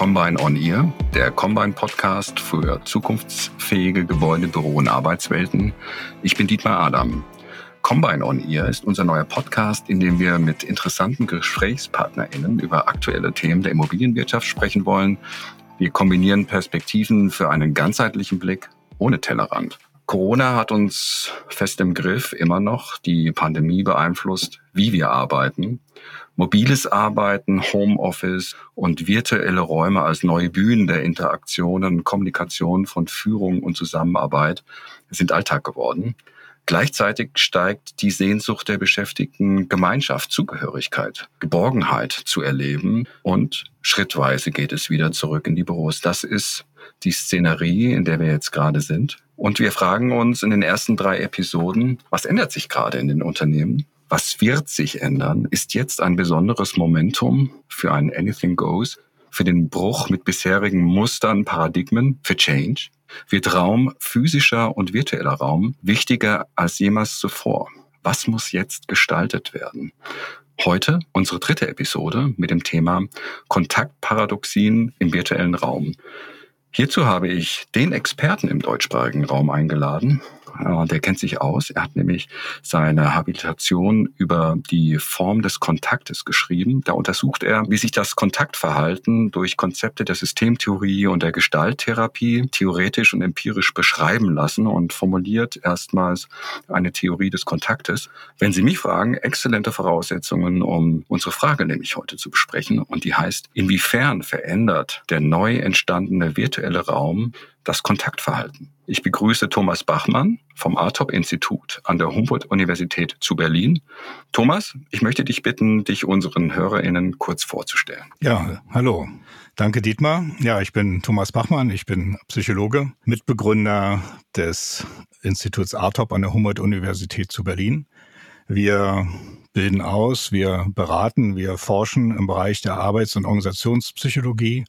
Combine on Ear, der Combine Podcast für zukunftsfähige Gebäude, Büro und Arbeitswelten. Ich bin Dietmar Adam. Combine on Ear ist unser neuer Podcast, in dem wir mit interessanten GesprächspartnerInnen über aktuelle Themen der Immobilienwirtschaft sprechen wollen. Wir kombinieren Perspektiven für einen ganzheitlichen Blick ohne Tellerrand. Corona hat uns fest im Griff, immer noch. Die Pandemie beeinflusst, wie wir arbeiten. Mobiles Arbeiten, Homeoffice und virtuelle Räume als neue Bühnen der Interaktionen, Kommunikation von Führung und Zusammenarbeit sind Alltag geworden. Gleichzeitig steigt die Sehnsucht der Beschäftigten, Gemeinschaft, Zugehörigkeit, Geborgenheit zu erleben und schrittweise geht es wieder zurück in die Büros. Das ist die Szenerie, in der wir jetzt gerade sind. Und wir fragen uns in den ersten drei Episoden, was ändert sich gerade in den Unternehmen? Was wird sich ändern? Ist jetzt ein besonderes Momentum für ein Anything Goes, für den Bruch mit bisherigen Mustern, Paradigmen, für Change? wird Raum, physischer und virtueller Raum, wichtiger als jemals zuvor. Was muss jetzt gestaltet werden? Heute unsere dritte Episode mit dem Thema Kontaktparadoxien im virtuellen Raum. Hierzu habe ich den Experten im deutschsprachigen Raum eingeladen, der kennt sich aus. Er hat nämlich seine Habilitation über die Form des Kontaktes geschrieben. Da untersucht er, wie sich das Kontaktverhalten durch Konzepte der Systemtheorie und der Gestalttherapie theoretisch und empirisch beschreiben lassen und formuliert erstmals eine Theorie des Kontaktes. Wenn Sie mich fragen, exzellente Voraussetzungen, um unsere Frage nämlich heute zu besprechen. Und die heißt, inwiefern verändert der neu entstandene virtuelle Raum das Kontaktverhalten. Ich begrüße Thomas Bachmann vom ARTOP-Institut an der Humboldt-Universität zu Berlin. Thomas, ich möchte dich bitten, dich unseren HörerInnen kurz vorzustellen. Ja, hallo. Danke, Dietmar. Ja, ich bin Thomas Bachmann. Ich bin Psychologe, Mitbegründer des Instituts ARTOP an der Humboldt-Universität zu Berlin. Wir bilden aus, wir beraten, wir forschen im Bereich der Arbeits- und Organisationspsychologie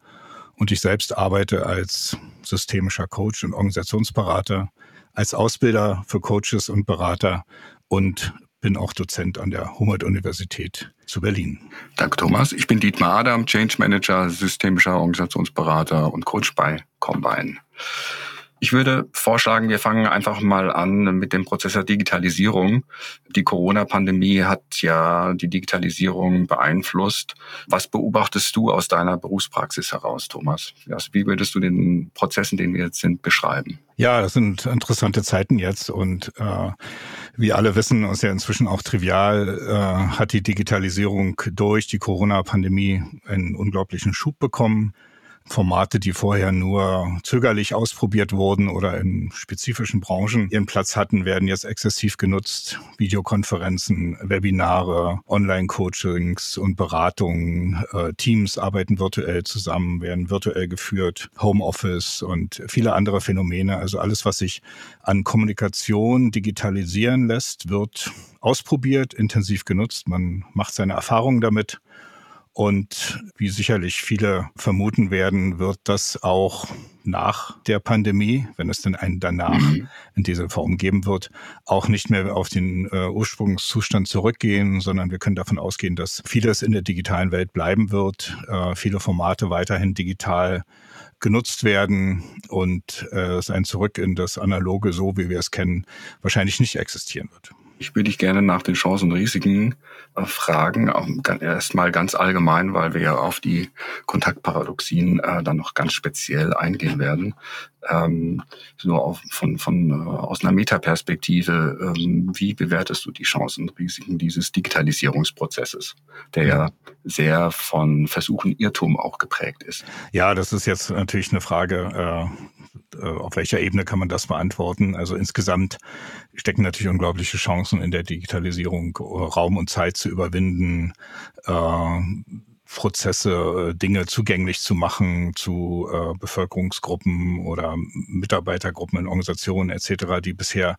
und ich selbst arbeite als systemischer Coach und Organisationsberater, als Ausbilder für Coaches und Berater und bin auch Dozent an der Humboldt-Universität zu Berlin. Danke, Thomas. Ich bin Dietmar Adam, Change Manager, systemischer Organisationsberater und Coach bei Combine. Ich würde vorschlagen, wir fangen einfach mal an mit dem Prozess der Digitalisierung. Die Corona-Pandemie hat ja die Digitalisierung beeinflusst. Was beobachtest du aus deiner Berufspraxis heraus, Thomas? Wie würdest du den Prozessen, den wir jetzt sind, beschreiben? Ja, das sind interessante Zeiten jetzt und äh, wie alle wissen, ist ja inzwischen auch trivial, äh, hat die Digitalisierung durch die Corona-Pandemie einen unglaublichen Schub bekommen. Formate, die vorher nur zögerlich ausprobiert wurden oder in spezifischen Branchen ihren Platz hatten, werden jetzt exzessiv genutzt. Videokonferenzen, Webinare, Online-Coachings und Beratungen. Äh, Teams arbeiten virtuell zusammen, werden virtuell geführt, Homeoffice und viele andere Phänomene. Also alles, was sich an Kommunikation digitalisieren lässt, wird ausprobiert, intensiv genutzt. Man macht seine Erfahrungen damit und wie sicherlich viele vermuten werden, wird das auch nach der Pandemie, wenn es denn einen danach mhm. in dieser Form geben wird, auch nicht mehr auf den äh, Ursprungszustand zurückgehen, sondern wir können davon ausgehen, dass vieles in der digitalen Welt bleiben wird, äh, viele Formate weiterhin digital genutzt werden und äh, es ein Zurück in das Analoge, so wie wir es kennen, wahrscheinlich nicht existieren wird. Ich würde dich gerne nach den Chancen und Risiken fragen. Erstmal ganz allgemein, weil wir ja auf die Kontaktparadoxien äh, dann noch ganz speziell eingehen werden. Ähm, so auf, von, von, äh, aus einer Metaperspektive, ähm, wie bewertest du die Chancen und Risiken dieses Digitalisierungsprozesses, der ja sehr von Versuchen Irrtum auch geprägt ist? Ja, das ist jetzt natürlich eine Frage, äh, auf welcher Ebene kann man das beantworten? Also insgesamt stecken natürlich unglaubliche Chancen in der Digitalisierung, Raum und Zeit zu überwinden, äh, Prozesse, äh, Dinge zugänglich zu machen zu äh, Bevölkerungsgruppen oder Mitarbeitergruppen in Organisationen etc., die bisher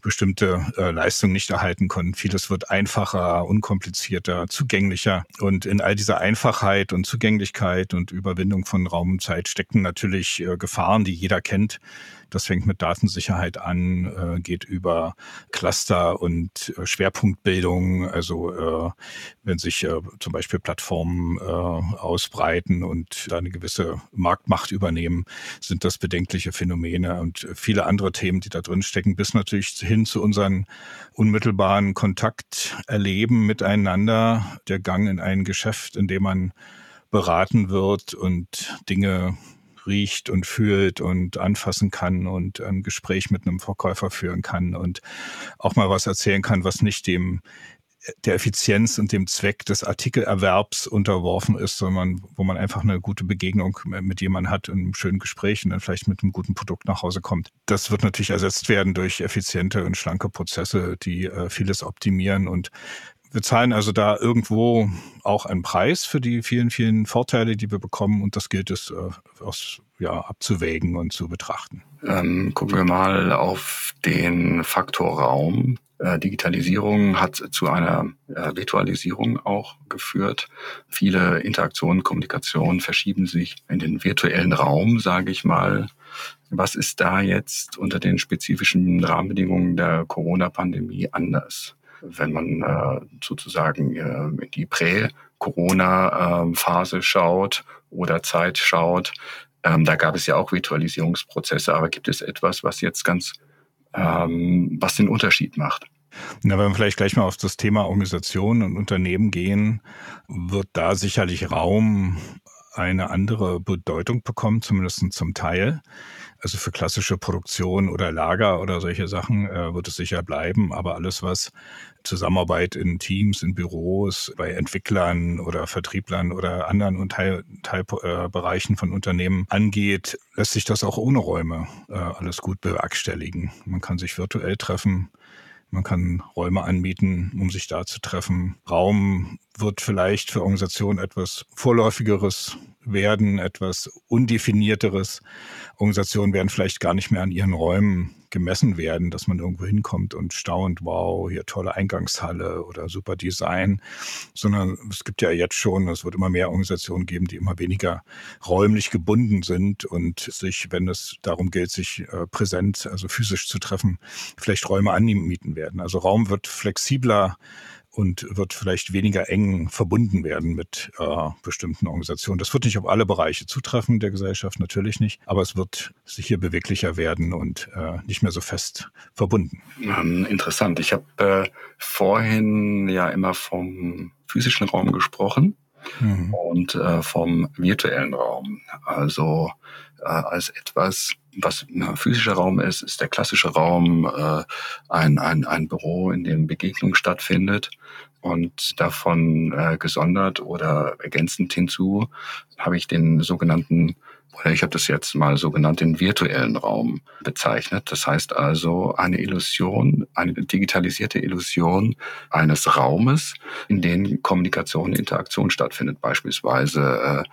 bestimmte äh, Leistungen nicht erhalten konnten. Vieles wird einfacher, unkomplizierter, zugänglicher. Und in all dieser Einfachheit und Zugänglichkeit und Überwindung von Raum und Zeit stecken natürlich äh, Gefahren, die jeder kennt Das fängt mit Datensicherheit an, äh, geht über Cluster und äh, Schwerpunktbildung. Also äh, wenn sich zum Beispiel Plattformen ausbreiten und da eine gewisse Marktmacht übernehmen, sind das bedenkliche Phänomene und viele andere Themen, die da drin stecken, bis natürlich hin zu unseren unmittelbaren Kontakt erleben miteinander, der Gang in ein Geschäft, in dem man beraten wird und Dinge riecht und fühlt und anfassen kann und ein Gespräch mit einem Verkäufer führen kann und auch mal was erzählen kann, was nicht dem der Effizienz und dem Zweck des Artikelerwerbs unterworfen ist, sondern wo man einfach eine gute Begegnung mit jemandem hat, in einem schönen Gespräch und dann vielleicht mit einem guten Produkt nach Hause kommt. Das wird natürlich ersetzt werden durch effiziente und schlanke Prozesse, die äh, vieles optimieren und wir zahlen also da irgendwo auch einen Preis für die vielen, vielen Vorteile, die wir bekommen und das gilt es äh, aus, ja, abzuwägen und zu betrachten. Ähm, gucken wir mal auf den Faktor Raum. Äh, Digitalisierung hat zu einer äh, Virtualisierung auch geführt. Viele Interaktionen, Kommunikationen verschieben sich in den virtuellen Raum, sage ich mal. Was ist da jetzt unter den spezifischen Rahmenbedingungen der Corona-Pandemie anders? Wenn man äh, sozusagen äh, in die Prä-Corona-Phase schaut oder Zeit schaut, ähm, da gab es ja auch Virtualisierungsprozesse, aber gibt es etwas, was jetzt ganz, ähm, was den Unterschied macht? Na, wenn wir vielleicht gleich mal auf das Thema Organisation und Unternehmen gehen, wird da sicherlich Raum eine andere Bedeutung bekommen, zumindest zum Teil. Also für klassische Produktion oder Lager oder solche Sachen äh, wird es sicher bleiben, aber alles, was Zusammenarbeit in Teams, in Büros, bei Entwicklern oder Vertrieblern oder anderen Teil, Teilbereichen von Unternehmen angeht, lässt sich das auch ohne Räume äh, alles gut bewerkstelligen. Man kann sich virtuell treffen. Man kann Räume anmieten, um sich da zu treffen. Raum wird vielleicht für Organisationen etwas Vorläufigeres werden, etwas Undefinierteres. Organisationen werden vielleicht gar nicht mehr an ihren Räumen gemessen werden, dass man irgendwo hinkommt und staunt, wow, hier tolle Eingangshalle oder super Design, sondern es gibt ja jetzt schon, es wird immer mehr Organisationen geben, die immer weniger räumlich gebunden sind und sich, wenn es darum geht, sich äh, präsent, also physisch zu treffen, vielleicht Räume anmieten werden. Also Raum wird flexibler und wird vielleicht weniger eng verbunden werden mit äh, bestimmten Organisationen. Das wird nicht auf alle Bereiche zutreffen der Gesellschaft, natürlich nicht, aber es wird sicher beweglicher werden und äh, nicht mehr so fest verbunden. Ähm, interessant. Ich habe äh, vorhin ja immer vom physischen Raum gesprochen mhm. und äh, vom virtuellen Raum. Also äh, als etwas, was ein physischer Raum ist, ist der klassische Raum äh, ein, ein, ein Büro, in dem Begegnung stattfindet. Und davon äh, gesondert oder ergänzend hinzu habe ich den sogenannten oder ich habe das jetzt mal so genannt, den virtuellen Raum bezeichnet. Das heißt also eine Illusion, eine digitalisierte Illusion eines Raumes, in dem Kommunikation, Interaktion stattfindet, beispielsweise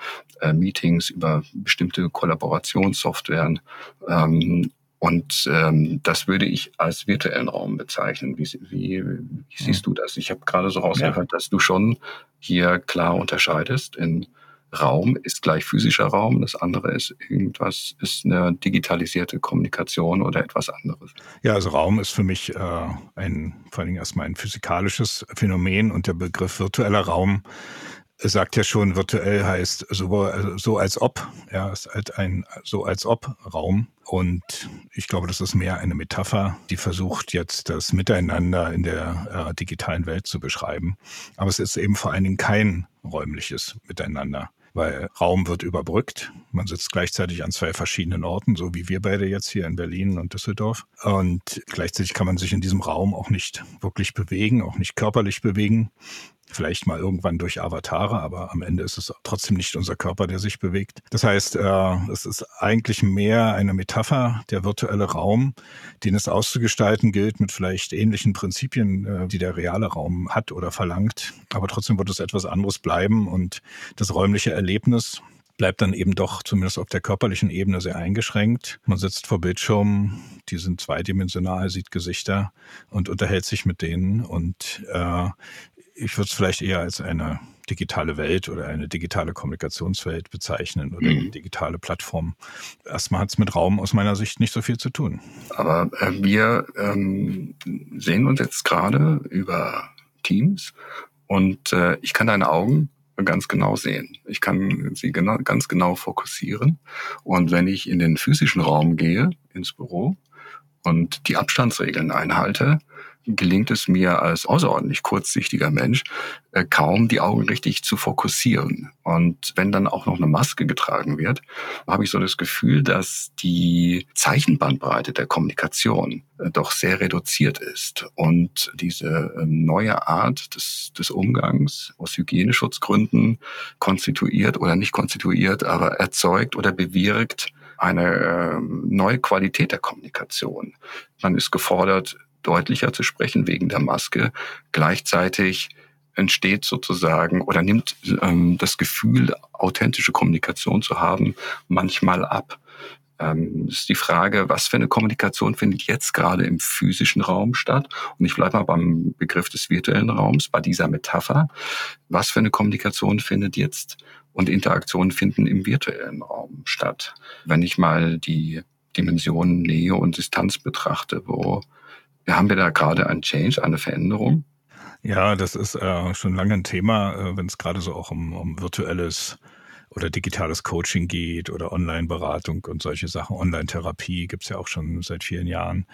äh, äh, Meetings über bestimmte Kollaborationssoftwaren. Ähm, und ähm, das würde ich als virtuellen Raum bezeichnen. Wie, wie, wie siehst du das? Ich habe gerade so rausgehört, ja. dass du schon hier klar unterscheidest in Raum ist gleich physischer Raum, das andere ist irgendwas, ist eine digitalisierte Kommunikation oder etwas anderes. Ja, also Raum ist für mich äh, ein, vor allen Dingen erstmal ein physikalisches Phänomen und der Begriff virtueller Raum sagt ja schon, virtuell heißt so, so als ob, ja, ist halt ein so als ob Raum. Und ich glaube, das ist mehr eine Metapher, die versucht jetzt das Miteinander in der äh, digitalen Welt zu beschreiben. Aber es ist eben vor allen Dingen kein räumliches Miteinander weil Raum wird überbrückt. Man sitzt gleichzeitig an zwei verschiedenen Orten, so wie wir beide jetzt hier in Berlin und Düsseldorf. Und gleichzeitig kann man sich in diesem Raum auch nicht wirklich bewegen, auch nicht körperlich bewegen. Vielleicht mal irgendwann durch Avatare, aber am Ende ist es trotzdem nicht unser Körper, der sich bewegt. Das heißt, äh, es ist eigentlich mehr eine Metapher, der virtuelle Raum, den es auszugestalten gilt mit vielleicht ähnlichen Prinzipien, äh, die der reale Raum hat oder verlangt. Aber trotzdem wird es etwas anderes bleiben und das räumliche Erlebnis bleibt dann eben doch zumindest auf der körperlichen Ebene sehr eingeschränkt. Man sitzt vor Bildschirmen, die sind zweidimensional, sieht Gesichter und unterhält sich mit denen. Und äh, ich würde es vielleicht eher als eine digitale Welt oder eine digitale Kommunikationswelt bezeichnen oder mhm. digitale Plattform. Erstmal hat es mit Raum aus meiner Sicht nicht so viel zu tun. Aber äh, wir ähm, sehen uns jetzt gerade über Teams und äh, ich kann deine Augen ganz genau sehen. Ich kann sie genau, ganz genau fokussieren. Und wenn ich in den physischen Raum gehe, ins Büro, und die Abstandsregeln einhalte, gelingt es mir als außerordentlich kurzsichtiger Mensch äh, kaum, die Augen richtig zu fokussieren. Und wenn dann auch noch eine Maske getragen wird, habe ich so das Gefühl, dass die Zeichenbandbreite der Kommunikation äh, doch sehr reduziert ist. Und diese äh, neue Art des, des Umgangs aus Hygieneschutzgründen konstituiert oder nicht konstituiert, aber erzeugt oder bewirkt eine neue Qualität der Kommunikation. Man ist gefordert, deutlicher zu sprechen wegen der Maske. Gleichzeitig entsteht sozusagen oder nimmt ähm, das Gefühl, authentische Kommunikation zu haben, manchmal ab. Ähm, ist die Frage, was für eine Kommunikation findet jetzt gerade im physischen Raum statt? Und ich bleibe mal beim Begriff des virtuellen Raums, bei dieser Metapher. Was für eine Kommunikation findet jetzt und Interaktionen finden im virtuellen Raum statt? Wenn ich mal die Dimensionen Nähe und Distanz betrachte, wo haben wir da gerade einen Change, eine Veränderung? Ja, das ist äh, schon lange ein Thema, äh, wenn es gerade so auch um, um virtuelles oder digitales Coaching geht oder Online-Beratung und solche Sachen. Online-Therapie gibt es ja auch schon seit vielen Jahren.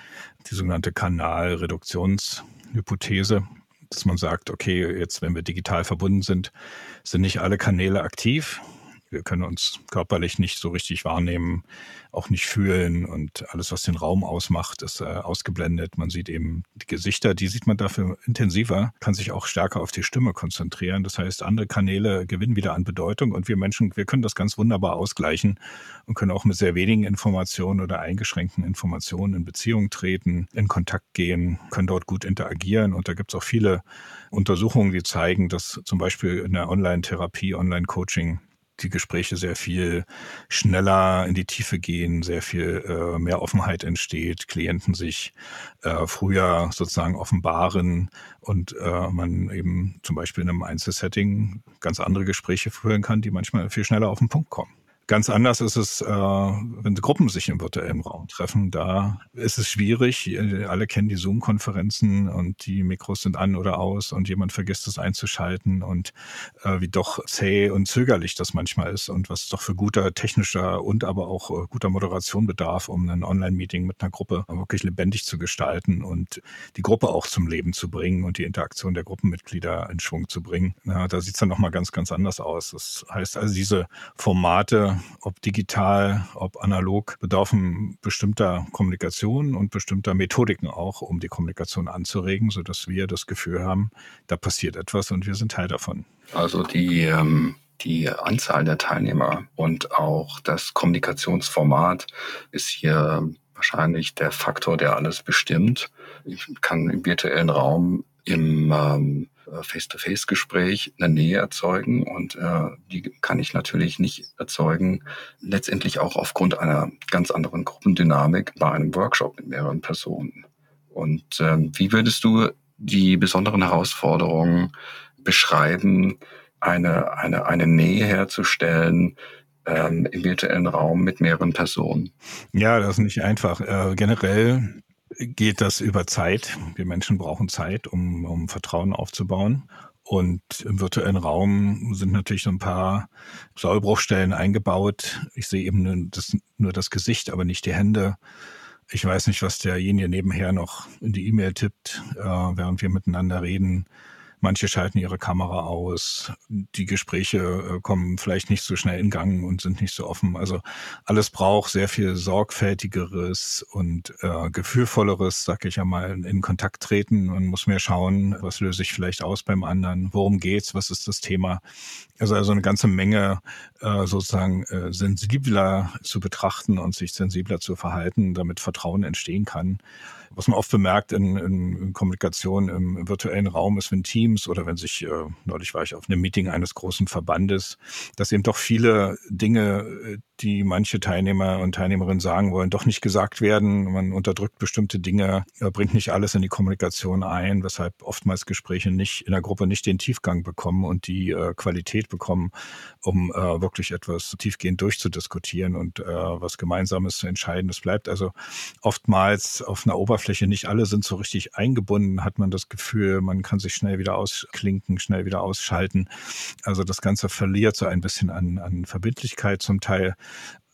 Die sogenannte Kanalreduktionshypothese, dass man sagt, okay, jetzt wenn wir digital verbunden sind, sind nicht alle Kanäle aktiv. Wir können uns körperlich nicht so richtig wahrnehmen, auch nicht fühlen und alles, was den Raum ausmacht, ist äh, ausgeblendet. Man sieht eben die Gesichter, die sieht man dafür intensiver, kann sich auch stärker auf die Stimme konzentrieren. Das heißt, andere Kanäle gewinnen wieder an Bedeutung und wir Menschen, wir können das ganz wunderbar ausgleichen und können auch mit sehr wenigen Informationen oder eingeschränkten Informationen in Beziehung treten, in Kontakt gehen, können dort gut interagieren und da gibt es auch viele Untersuchungen, die zeigen, dass zum Beispiel in der Online-Therapie, Online-Coaching die Gespräche sehr viel schneller in die Tiefe gehen, sehr viel äh, mehr Offenheit entsteht, Klienten sich äh, früher sozusagen offenbaren und äh, man eben zum Beispiel in einem Einzelsetting ganz andere Gespräche führen kann, die manchmal viel schneller auf den Punkt kommen. Ganz anders ist es, äh, wenn Gruppen sich im virtuellen Raum treffen. Da ist es schwierig. Alle kennen die Zoom-Konferenzen und die Mikros sind an oder aus und jemand vergisst es einzuschalten und äh, wie doch zäh und zögerlich das manchmal ist und was doch für guter technischer und aber auch äh, guter Moderation bedarf, um ein Online-Meeting mit einer Gruppe wirklich lebendig zu gestalten und die Gruppe auch zum Leben zu bringen und die Interaktion der Gruppenmitglieder in Schwung zu bringen. Ja, da sieht es dann nochmal ganz, ganz anders aus. Das heißt also, diese Formate, ob digital, ob analog, bedürfen bestimmter Kommunikation und bestimmter Methodiken auch, um die Kommunikation anzuregen, sodass wir das Gefühl haben, da passiert etwas und wir sind Teil davon. Also die, ähm, die Anzahl der Teilnehmer und auch das Kommunikationsformat ist hier wahrscheinlich der Faktor, der alles bestimmt. Ich kann im virtuellen Raum im ähm, äh, Face-to-Face-Gespräch eine Nähe erzeugen und äh, die kann ich natürlich nicht erzeugen, letztendlich auch aufgrund einer ganz anderen Gruppendynamik bei einem Workshop mit mehreren Personen. Und äh, wie würdest du die besonderen Herausforderungen beschreiben, eine, eine, eine Nähe herzustellen, ähm, im virtuellen Raum mit mehreren Personen? Ja, das ist nicht einfach. Äh, generell geht das über Zeit. Wir Menschen brauchen Zeit, um, um Vertrauen aufzubauen. Und im virtuellen Raum sind natürlich so ein paar Sollbruchstellen eingebaut. Ich sehe eben nur das, nur das Gesicht, aber nicht die Hände. Ich weiß nicht, was derjenige nebenher noch in die E-Mail tippt, äh, während wir miteinander reden. Manche schalten ihre Kamera aus. Die Gespräche äh, kommen vielleicht nicht so schnell in Gang und sind nicht so offen. Also alles braucht sehr viel sorgfältigeres und äh, gefühlvolleres, sag ich ja mal, in Kontakt treten. Man muss mehr schauen, was löse ich vielleicht aus beim anderen, worum geht's, was ist das Thema. Also also eine ganze Menge äh, sozusagen äh, sensibler zu betrachten und sich sensibler zu verhalten, damit Vertrauen entstehen kann. Was man oft bemerkt in, in Kommunikation im virtuellen Raum ist, wenn Teams oder wenn sich, äh, neulich war ich auf einem Meeting eines großen Verbandes, dass eben doch viele Dinge, äh, die manche Teilnehmer und Teilnehmerinnen sagen wollen, doch nicht gesagt werden. Man unterdrückt bestimmte Dinge, bringt nicht alles in die Kommunikation ein, weshalb oftmals Gespräche nicht in der Gruppe nicht den Tiefgang bekommen und die äh, Qualität bekommen, um äh, wirklich etwas tiefgehend durchzudiskutieren und äh, was Gemeinsames zu entscheiden. Es bleibt also oftmals auf einer Oberfläche nicht alle sind so richtig eingebunden, hat man das Gefühl, man kann sich schnell wieder ausklinken, schnell wieder ausschalten. Also das Ganze verliert so ein bisschen an, an Verbindlichkeit zum Teil.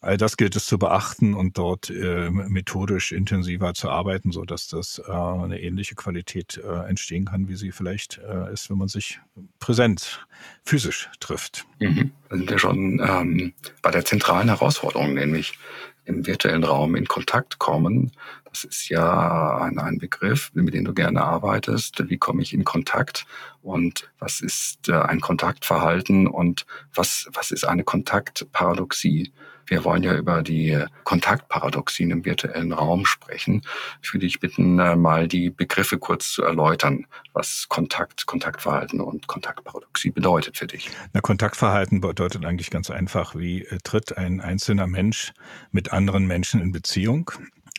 All das gilt es zu beachten und dort äh, methodisch intensiver zu arbeiten, so dass das äh, eine ähnliche Qualität äh, entstehen kann, wie sie vielleicht äh, ist, wenn man sich präsent, physisch trifft. Mhm. Da sind wir schon ähm, bei der zentralen Herausforderung, nämlich im virtuellen Raum in Kontakt kommen. Das ist ja ein, ein Begriff, mit dem du gerne arbeitest. Wie komme ich in Kontakt? Und was ist äh, ein Kontaktverhalten? Und was, was ist eine Kontaktparadoxie? Wir wollen ja über die Kontaktparadoxien im virtuellen Raum sprechen. Ich würde dich bitten, äh, mal die Begriffe kurz zu erläutern, was Kontakt, Kontaktverhalten und Kontaktparadoxie bedeutet für dich. Na, Kontaktverhalten bedeutet eigentlich ganz einfach, wie äh, tritt ein einzelner Mensch mit anderen Menschen in Beziehung?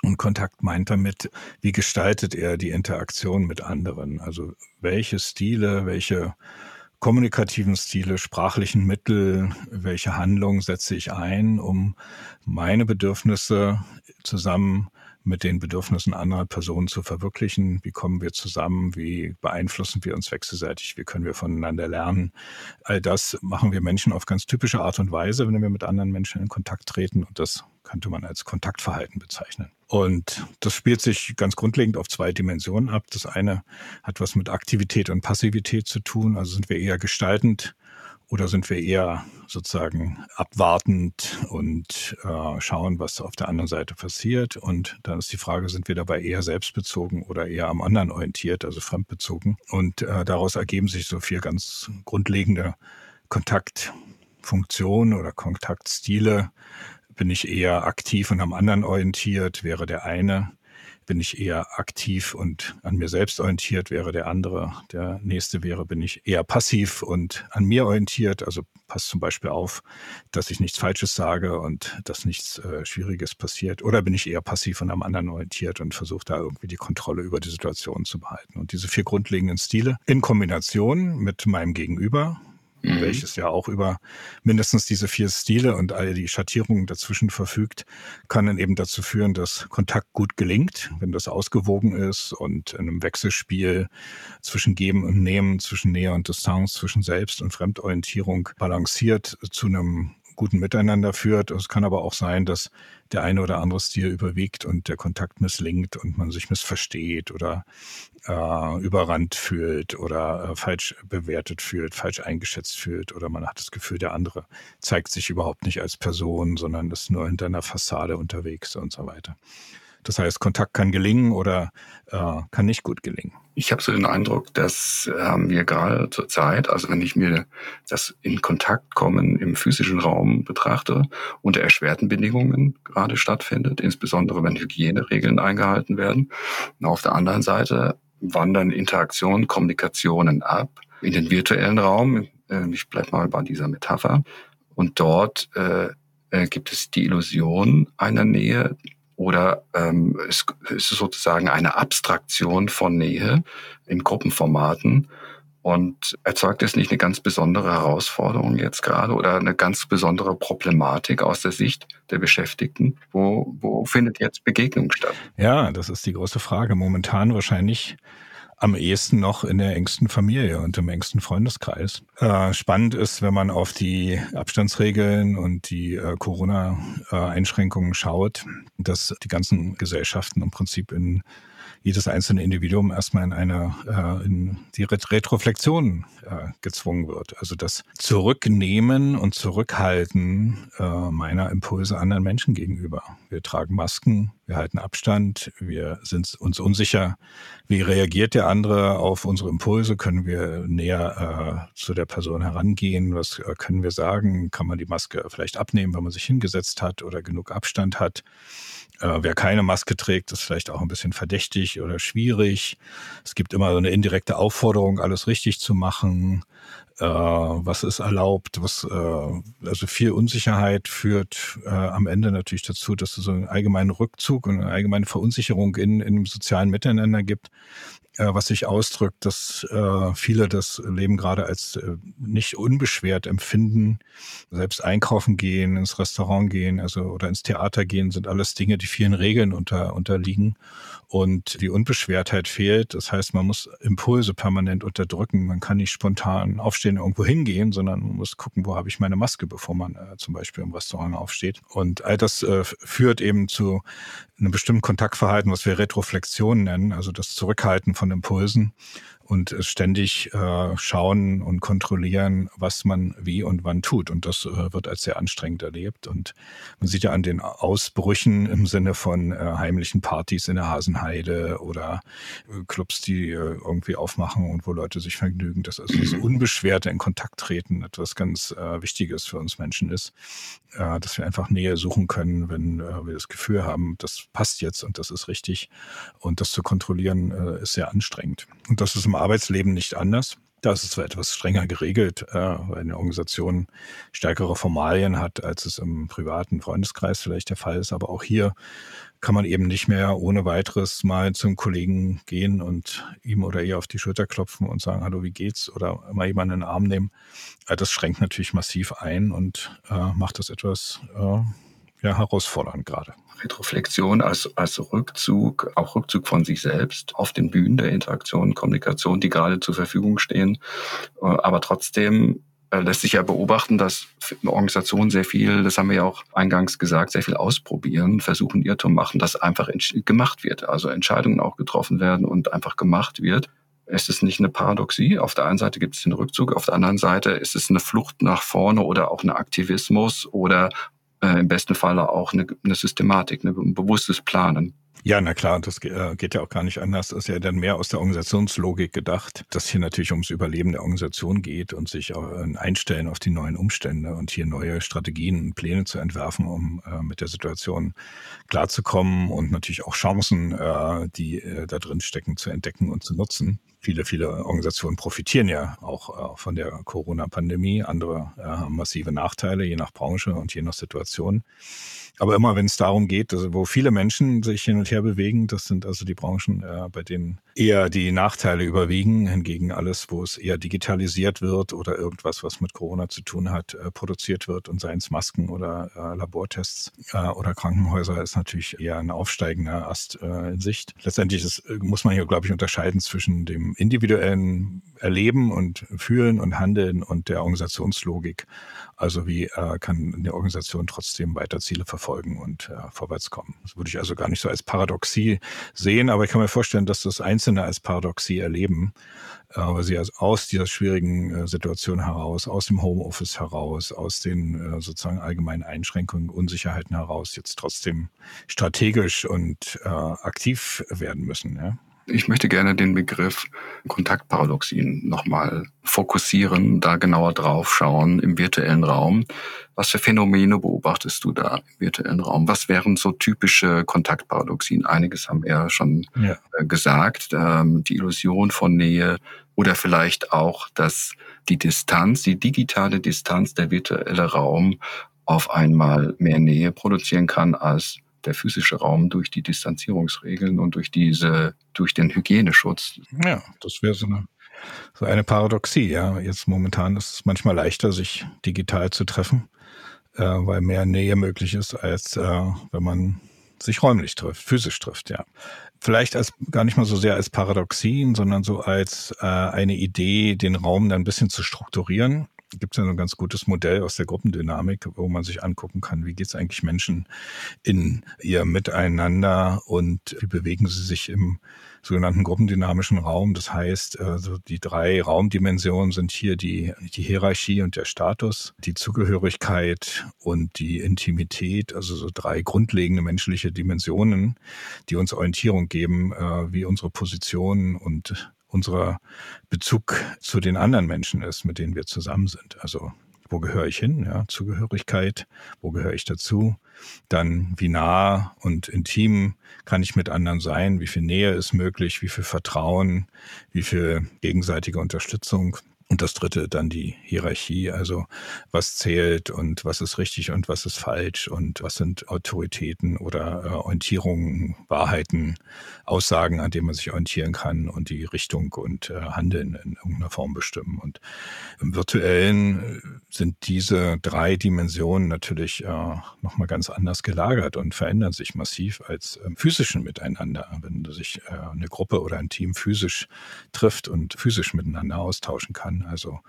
Und Kontakt meint damit, wie gestaltet er die Interaktion mit anderen? Also welche Stile, welche kommunikativen Stile, sprachlichen Mittel, welche Handlungen setze ich ein, um meine Bedürfnisse zusammen mit den Bedürfnissen anderer Personen zu verwirklichen. Wie kommen wir zusammen? Wie beeinflussen wir uns wechselseitig? Wie können wir voneinander lernen? All das machen wir Menschen auf ganz typische Art und Weise, wenn wir mit anderen Menschen in Kontakt treten. Und das könnte man als Kontaktverhalten bezeichnen. Und das spielt sich ganz grundlegend auf zwei Dimensionen ab. Das eine hat was mit Aktivität und Passivität zu tun. Also sind wir eher gestaltend oder sind wir eher sozusagen abwartend und äh, schauen, was auf der anderen Seite passiert? Und dann ist die Frage, sind wir dabei eher selbstbezogen oder eher am anderen orientiert, also fremdbezogen? Und äh, daraus ergeben sich so vier ganz grundlegende Kontaktfunktionen oder Kontaktstile, bin ich eher aktiv und am anderen orientiert, wäre der eine. Bin ich eher aktiv und an mir selbst orientiert, wäre der andere. Der nächste wäre, bin ich eher passiv und an mir orientiert. Also passt zum Beispiel auf, dass ich nichts Falsches sage und dass nichts äh, Schwieriges passiert. Oder bin ich eher passiv und am anderen orientiert und versuche da irgendwie die Kontrolle über die Situation zu behalten. Und diese vier grundlegenden Stile in Kombination mit meinem Gegenüber, mhm. welches ja auch über mindestens diese vier Stile und all die Schattierungen dazwischen verfügt, kann dann eben dazu führen, dass Kontakt gut gelingt, wenn das ausgewogen ist und in einem Wechselspiel zwischen Geben und Nehmen, zwischen Nähe und Distanz, zwischen Selbst- und Fremdorientierung balanciert zu einem guten Miteinander führt. Es kann aber auch sein, dass der eine oder andere Stil überwiegt und der Kontakt misslingt und man sich missversteht oder äh, überrannt fühlt oder äh, falsch bewertet fühlt, falsch eingeschätzt fühlt oder man hat das Gefühl, der andere zeigt sich überhaupt nicht als Person, sondern ist nur hinter einer Fassade unterwegs und so weiter. Das heißt, Kontakt kann gelingen oder äh, kann nicht gut gelingen. Ich habe so den Eindruck, dass ähm, wir gerade zur Zeit, also wenn ich mir das in Kontakt kommen im physischen Raum betrachte, unter erschwerten Bedingungen gerade stattfindet, insbesondere wenn Hygieneregeln eingehalten werden. Und auf der anderen Seite wandern Interaktionen, Kommunikationen ab in den virtuellen Raum. Äh, ich bleib mal bei dieser Metapher. Und dort äh, äh gibt es die Illusion einer Nähe, oder ähm, es ist sozusagen eine Abstraktion von Nähe in Gruppenformaten und erzeugt es nicht eine ganz besondere Herausforderung jetzt gerade oder eine ganz besondere Problematik aus der Sicht der Beschäftigten? Wo, wo findet jetzt Begegnung statt? Ja, das ist die große Frage. Momentan wahrscheinlich am ehesten noch in der engsten Familie und im engsten Freundeskreis. Äh, spannend ist, wenn man auf die Abstandsregeln und die äh, Corona-Einschränkungen schaut, dass die ganzen Gesellschaften im Prinzip in jedes einzelne Individuum erstmal in eine äh, in die Retroflexion äh, gezwungen wird. Also das Zurücknehmen und Zurückhalten äh, meiner Impulse anderen Menschen gegenüber. Wir tragen Masken, wir halten Abstand, wir sind uns unsicher, wie reagiert der andere auf unsere Impulse, können wir näher äh, zu der Person herangehen, was äh, können wir sagen, kann man die Maske vielleicht abnehmen, wenn man sich hingesetzt hat oder genug Abstand hat. Äh, wer keine Maske trägt, ist vielleicht auch ein bisschen verdächtig oder schwierig. Es gibt immer so eine indirekte Aufforderung, alles richtig zu machen. äh, was ist erlaubt, was äh, also viel Unsicherheit führt äh, am Ende natürlich dazu, dass es so einen allgemeinen Rückzug und eine allgemeine Verunsicherung in, in dem sozialen Miteinander gibt, was sich ausdrückt, dass äh, viele das Leben gerade als äh, nicht unbeschwert empfinden. Selbst einkaufen gehen, ins Restaurant gehen, also oder ins Theater gehen, sind alles Dinge, die vielen Regeln unter, unterliegen und die Unbeschwertheit fehlt. Das heißt, man muss Impulse permanent unterdrücken. Man kann nicht spontan aufstehen, irgendwo hingehen, sondern man muss gucken, wo habe ich meine Maske, bevor man äh, zum Beispiel im Restaurant aufsteht. Und all das äh, führt eben zu einem bestimmten Kontaktverhalten, was wir Retroflexion nennen, also das Zurückhalten von Impulsen und ständig äh, schauen und kontrollieren, was man wie und wann tut. Und das äh, wird als sehr anstrengend erlebt. Und man sieht ja an den Ausbrüchen im Sinne von äh, heimlichen Partys in der Hasenheide oder äh, Clubs, die äh, irgendwie aufmachen und wo Leute sich vergnügen, dass also das unbeschwerte in Kontakt treten etwas ganz äh, Wichtiges für uns Menschen ist, äh, dass wir einfach Nähe suchen können, wenn äh, wir das Gefühl haben, das passt jetzt und das ist richtig. Und das zu kontrollieren äh, ist sehr anstrengend. Und das ist im Arbeitsleben nicht anders. Da ist es zwar etwas strenger geregelt, äh, weil eine Organisation stärkere Formalien hat, als es im privaten Freundeskreis vielleicht der Fall ist. Aber auch hier kann man eben nicht mehr ohne weiteres mal zum Kollegen gehen und ihm oder ihr auf die Schulter klopfen und sagen, hallo, wie geht's? Oder mal jemanden in den Arm nehmen. Äh, das schränkt natürlich massiv ein und äh, macht das etwas äh, ja, herausfordernd gerade. Retroflexion als, als Rückzug, auch Rückzug von sich selbst auf den Bühnen der Interaktion, Kommunikation, die gerade zur Verfügung stehen. Äh, aber trotzdem äh, lässt sich ja beobachten, dass Organisationen sehr viel, das haben wir ja auch eingangs gesagt, sehr viel ausprobieren, versuchen, Irrtum machen, dass einfach gemacht wird. Also Entscheidungen auch getroffen werden und einfach gemacht wird. Ist es nicht eine Paradoxie? Auf der einen Seite gibt es den Rückzug, auf der anderen Seite ist es eine Flucht nach vorne oder auch ein Aktivismus oder äh, im besten Falle auch eine, eine Systematik, ein bewusstes Planen. Ja, na klar, das äh, geht ja auch gar nicht anders. Das ist ja dann mehr aus der Organisationslogik gedacht, dass hier natürlich ums Überleben der Organisation geht und sich äh, einstellen auf die neuen Umstände und hier neue Strategien und Pläne zu entwerfen, um äh, mit der Situation klarzukommen und natürlich auch Chancen, die da drin stecken, zu entdecken und zu nutzen. Viele, viele Organisationen profitieren ja auch äh, von der Corona-Pandemie. Andere haben massive Nachteile, je nach Branche und je nach Situation. Aber immer, wenn es darum geht, also wo viele Menschen sich hin und her bewegen, das sind also die Branchen, äh, bei denen eher die Nachteile überwiegen. Hingegen alles, wo es eher digitalisiert wird oder irgendwas, was mit Corona zu tun hat, äh, produziert wird und seien es Masken oder äh, Labortests äh, oder Krankenhäuser, ist natürlich eher ein aufsteigender Ast äh, in Sicht. Letztendlich ist, äh, muss man hier, glaube ich, unterscheiden zwischen individuellen Erleben und Fühlen und Handeln und der Organisationslogik. Also wie äh, kann eine Organisation trotzdem weiter Ziele verfolgen und äh, vorwärts kommen? Das würde ich also gar nicht so als Paradoxie sehen, aber ich kann mir vorstellen, dass das Einzelne als Paradoxie erleben, äh, weil sie also aus dieser schwierigen äh, Situation heraus, aus dem Homeoffice heraus, aus den äh, sozusagen allgemeinen Einschränkungen, Unsicherheiten heraus jetzt trotzdem strategisch und äh, aktiv werden müssen. Ja? Ich möchte gerne den Begriff Kontaktparadoxien nochmal fokussieren, da genauer drauf schauen im virtuellen Raum. Was für Phänomene beobachtest du da im virtuellen Raum? Was wären so typische Kontaktparadoxien? Einiges haben wir ja schon ja. Äh, gesagt. Ähm, die Illusion von Nähe oder vielleicht auch, dass die Distanz, die digitale Distanz, der virtuelle Raum auf einmal mehr Nähe produzieren kann als der physische Raum durch die Distanzierungsregeln und durch diese, durch den Hygieneschutz. Ja, das wäre so eine, so eine Paradoxie, ja. Jetzt momentan ist es manchmal leichter, sich digital zu treffen, äh, weil mehr Nähe möglich ist, als äh, wenn man sich räumlich trifft, physisch trifft, ja. Vielleicht als gar nicht mal so sehr als Paradoxien, sondern so als äh, eine Idee, den Raum dann ein bisschen zu strukturieren gibt es ja ein ganz gutes Modell aus der Gruppendynamik, wo man sich angucken kann, wie geht es eigentlich Menschen in ihr Miteinander und wie bewegen sie sich im sogenannten gruppendynamischen Raum. Das heißt, also die drei Raumdimensionen sind hier die, die Hierarchie und der Status, die Zugehörigkeit und die Intimität, also so drei grundlegende menschliche Dimensionen, die uns Orientierung geben, äh, wie unsere Position und unser Bezug zu den anderen Menschen ist, mit denen wir zusammen sind. Also wo gehöre ich hin? Ja, Zugehörigkeit, wo gehöre ich dazu? Dann, wie nah und intim kann ich mit anderen sein? Wie viel Nähe ist möglich? Wie viel Vertrauen? Wie viel gegenseitige Unterstützung? Und das dritte dann die Hierarchie, also was zählt und was ist richtig und was ist falsch und was sind Autoritäten oder äh, Orientierungen, Wahrheiten, Aussagen, an denen man sich orientieren kann und die Richtung und äh, Handeln in irgendeiner Form bestimmen. Und im virtuellen äh, sind diese drei Dimensionen natürlich nochmal ganz anders gelagert und verändern sich massiv als im physischen Miteinander. Wenn sich eine Gruppe oder ein Team physisch trifft und physisch miteinander austauschen kann, also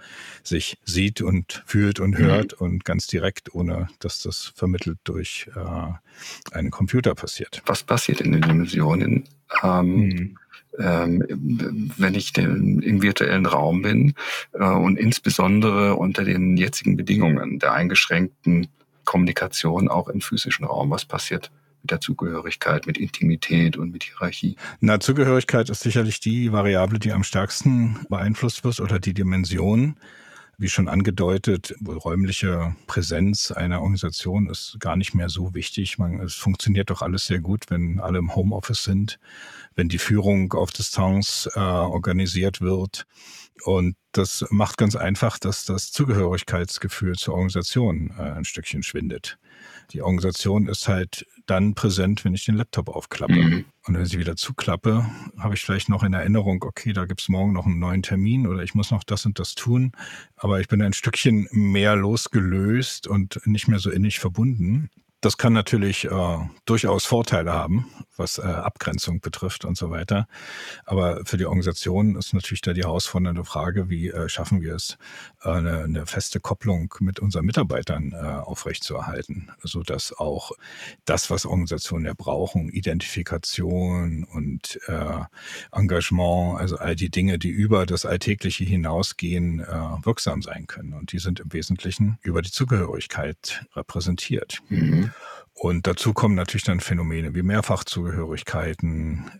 sich sieht und fühlt und hört mhm. und ganz direkt, ohne dass das vermittelt durch äh, einen Computer passiert. Was passiert in den Dimensionen? Ähm, mhm. Ähm, wenn ich den, im virtuellen Raum bin äh, und insbesondere unter den jetzigen Bedingungen der eingeschränkten Kommunikation auch im physischen Raum, was passiert? Mit der Zugehörigkeit, mit Intimität und mit Hierarchie? Na, Zugehörigkeit ist sicherlich die Variable, die am stärksten beeinflusst wird oder die Dimension. Wie schon angedeutet, räumliche Präsenz einer Organisation ist gar nicht mehr so wichtig. Man, es funktioniert doch alles sehr gut, wenn alle im Homeoffice sind, wenn die Führung auf Distanz äh, organisiert wird. Und das macht ganz einfach, dass das Zugehörigkeitsgefühl zur Organisation äh, ein Stückchen schwindet. Die Organisation ist halt dann präsent, wenn ich den Laptop aufklappe. Mhm. Und wenn ich sie wieder zuklappe, habe ich vielleicht noch in Erinnerung, okay, da gibt's morgen noch einen neuen Termin oder ich muss noch das und das tun. Aber ich bin ein Stückchen mehr losgelöst und nicht mehr so innig verbunden. Das kann natürlich äh, durchaus Vorteile haben, was äh, Abgrenzung betrifft und so weiter. Aber für die Organisation ist natürlich da die herausfordernde Frage, wie äh, schaffen wir es, eine, eine, feste Kopplung mit unseren Mitarbeitern äh, aufrechtzuerhalten, sodass auch das, was Organisationen ja brauchen, Identifikation und äh, Engagement, also all die Dinge, die über das Alltägliche hinausgehen, äh, wirksam sein können. Und die sind im Wesentlichen über die Zugehörigkeit repräsentiert. Mhm. Und dazu kommen natürlich dann Phänomene wie Mehrfachzugehörigkeiten,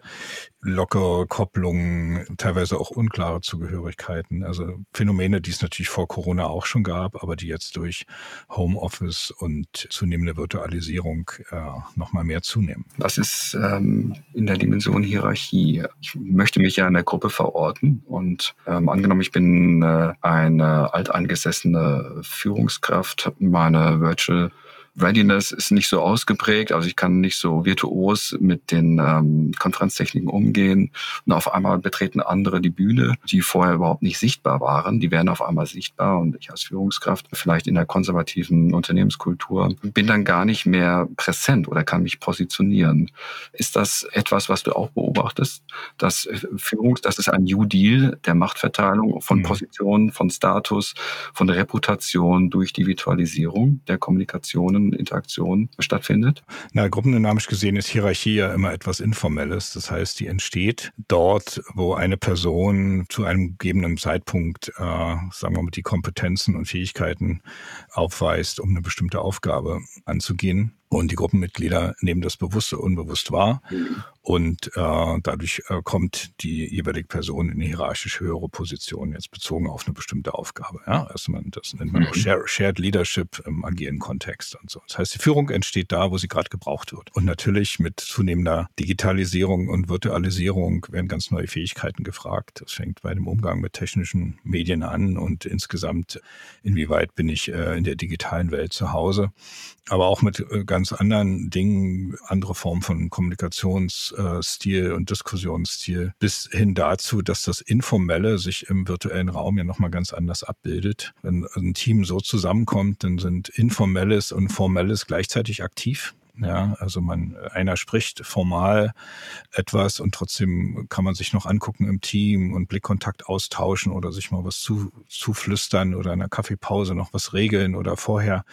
lockere Kopplungen, teilweise auch unklare Zugehörigkeiten. Also Phänomene, die es natürlich vor Corona auch schon gab, aber die jetzt durch Homeoffice und zunehmende Virtualisierung äh, nochmal mehr zunehmen. Was ist ähm, in der Dimension Hierarchie? Ich möchte mich ja in der Gruppe verorten und ähm, angenommen, ich bin äh, eine alteingesessene Führungskraft, meine Virtual Readiness ist nicht so ausgeprägt, also ich kann nicht so virtuos mit den ähm, Konferenztechniken umgehen. Und auf einmal betreten andere die Bühne, die vorher überhaupt nicht sichtbar waren. Die werden auf einmal sichtbar und ich als Führungskraft, vielleicht in der konservativen Unternehmenskultur, bin dann gar nicht mehr präsent oder kann mich positionieren. Ist das etwas, was du auch beobachtest, dass Führung, das ist ein New Deal der Machtverteilung von mhm. Positionen, von Status, von Reputation durch die Virtualisierung der Kommunikationen Interaktion stattfindet? Na, gruppendynamisch gesehen ist Hierarchie ja immer etwas Informelles. Das heißt, die entsteht dort, wo eine Person zu einem gegebenen Zeitpunkt, äh, sagen wir mal, die Kompetenzen und Fähigkeiten aufweist, um eine bestimmte Aufgabe anzugehen. Und die Gruppenmitglieder nehmen das bewusst oder unbewusst wahr. Mhm. Und äh, dadurch äh, kommt die jeweilige Person in eine hierarchisch höhere Position, jetzt bezogen auf eine bestimmte Aufgabe. Ja? Also man, das nennt man auch mhm. Shared Leadership im agilen Kontext und so. Das heißt, die Führung entsteht da, wo sie gerade gebraucht wird. Und natürlich mit zunehmender Digitalisierung und Virtualisierung werden ganz neue Fähigkeiten gefragt. Das fängt bei dem Umgang mit technischen Medien an und insgesamt, inwieweit bin ich äh, in der digitalen Welt zu Hause. Aber auch mit äh, ganz anderen Dingen, andere Formen von Kommunikationsstil und Diskussionsstil, bis hin dazu, dass das Informelle sich im virtuellen Raum ja nochmal ganz anders abbildet. Wenn ein Team so zusammenkommt, dann sind Informelles und Formelles gleichzeitig aktiv. Ja, also man, einer spricht formal etwas und trotzdem kann man sich noch angucken im Team und Blickkontakt austauschen oder sich mal was zu, zuflüstern oder in einer Kaffeepause noch was regeln oder vorher.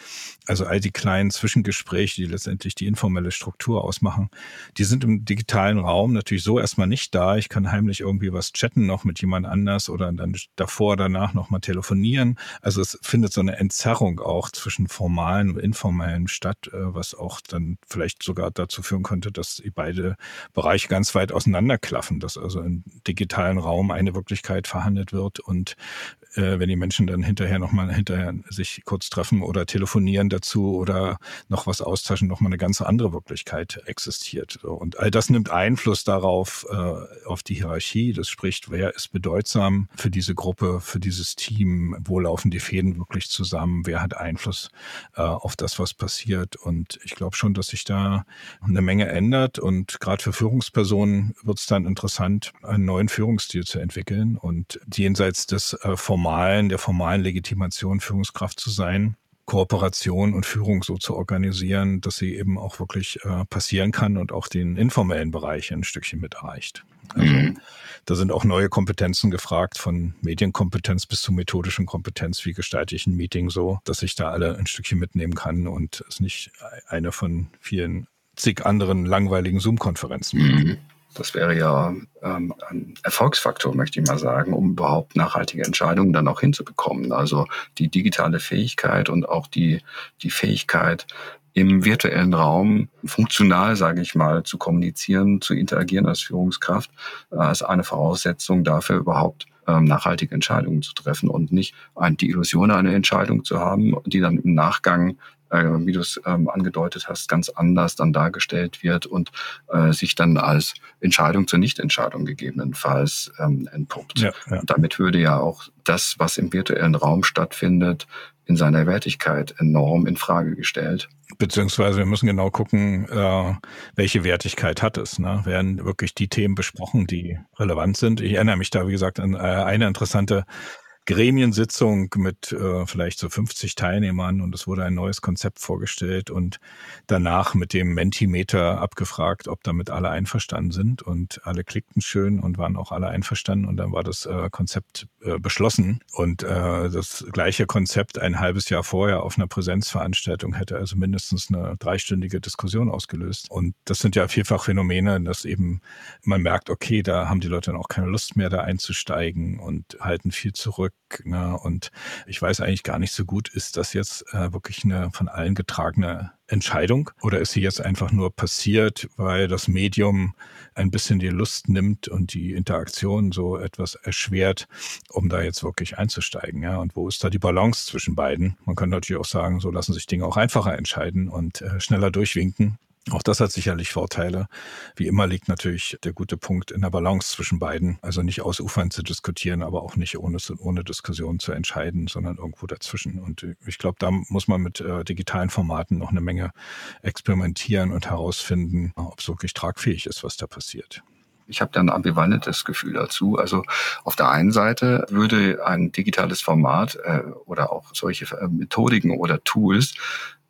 Also all die kleinen Zwischengespräche, die letztendlich die informelle Struktur ausmachen, die sind im digitalen Raum natürlich so erstmal nicht da. Ich kann heimlich irgendwie was chatten noch mit jemand anders oder dann davor, danach noch mal telefonieren. Also es findet so eine Entzerrung auch zwischen formalen und informellen statt, äh, was auch dann vielleicht sogar dazu führen könnte, dass beide Bereiche ganz weit auseinanderklaffen, dass also im digitalen Raum eine Wirklichkeit verhandelt wird und äh, wenn die Menschen dann hinterher nochmal hinterher sich kurz treffen oder telefonieren dazu oder noch was austauschen, nochmal eine ganz andere Wirklichkeit existiert. Und all das nimmt Einfluss darauf, äh, auf die Hierarchie. Das spricht, wer ist bedeutsam für diese Gruppe, für dieses Team, wo laufen die Fäden wirklich zusammen, wer hat Einfluss äh, auf das, was passiert. Und ich glaube schon, dass sich da eine Menge ändert. Und gerade für Führungspersonen wird es dann interessant, einen neuen Führungsstil zu entwickeln und jenseits des äh, formalen, der formalen Legitimation Führungskraft zu sein, Kooperation und Führung so zu organisieren, dass sie eben auch wirklich äh, passieren kann und auch den informellen Bereich ein Stückchen mit erreicht. Also, mhm. Da sind auch neue Kompetenzen gefragt, von Medienkompetenz bis zu methodischen Kompetenz. Wie gestalte ich ein Meeting so, dass ich da alle ein Stückchen mitnehmen kann und es nicht eine von vielen zig anderen langweiligen Zoom-Konferenzen. Mhm. Das wäre ja ähm, ein Erfolgsfaktor, möchte ich mal sagen, um überhaupt nachhaltige Entscheidungen dann auch hinzubekommen. Also die digitale Fähigkeit und auch die, die Fähigkeit, im virtuellen Raum funktional, sage ich mal, zu kommunizieren, zu interagieren als Führungskraft, äh, ist eine Voraussetzung dafür überhaupt ähm, nachhaltige Entscheidungen zu treffen und nicht die Illusion, eine Entscheidung zu haben, die dann im Nachgang äh, wie du es ähm, angedeutet hast, ganz anders dann dargestellt wird und äh, sich dann als Entscheidung zur Nichtentscheidung gegebenenfalls ähm, entpuppt. Ja, ja. Damit würde ja auch das, was im virtuellen Raum stattfindet, in seiner Wertigkeit enorm in Frage gestellt. Beziehungsweise wir müssen genau gucken, äh, welche Wertigkeit hat es. Ne? Werden wirklich die Themen besprochen, die relevant sind? Ich erinnere mich da, wie gesagt, an äh, eine interessante Gremiensitzung mit äh, vielleicht so 50 Teilnehmern und es wurde ein neues Konzept vorgestellt und danach mit dem Mentimeter abgefragt, ob damit alle einverstanden sind und alle klickten schön und waren auch alle einverstanden und dann war das äh, Konzept äh, beschlossen und äh, das gleiche Konzept ein halbes Jahr vorher auf einer Präsenzveranstaltung hätte also mindestens eine dreistündige Diskussion ausgelöst und das sind ja vielfach Phänomene, dass eben man merkt, okay, da haben die Leute dann auch keine Lust mehr da einzusteigen und halten viel zurück zurück. Ne? Und ich weiß eigentlich gar nicht so gut, ist das jetzt äh, wirklich eine von allen getragene Entscheidung oder ist sie jetzt einfach nur passiert, weil das Medium ein bisschen die Lust nimmt und die Interaktion so etwas erschwert, um da jetzt wirklich einzusteigen? Ja? Und wo ist da die Balance zwischen beiden? Man kann natürlich auch sagen, so lassen sich Dinge auch einfacher entscheiden und äh, schneller durchwinken. Auch das hat sicherlich Vorteile. Wie immer liegt natürlich der gute Punkt in der Balance zwischen beiden. Also nicht ausufern zu diskutieren, aber auch nicht ohne, ohne Diskussion zu entscheiden, sondern irgendwo dazwischen. Und ich glaube, da muss man mit äh, digitalen Formaten noch eine Menge experimentieren und herausfinden, ob es wirklich tragfähig ist, was da passiert. Ich habe da ein ambivalentes Gefühl dazu. Also auf der einen Seite würde ein digitales Format äh, oder auch solche äh, Methodiken oder Tools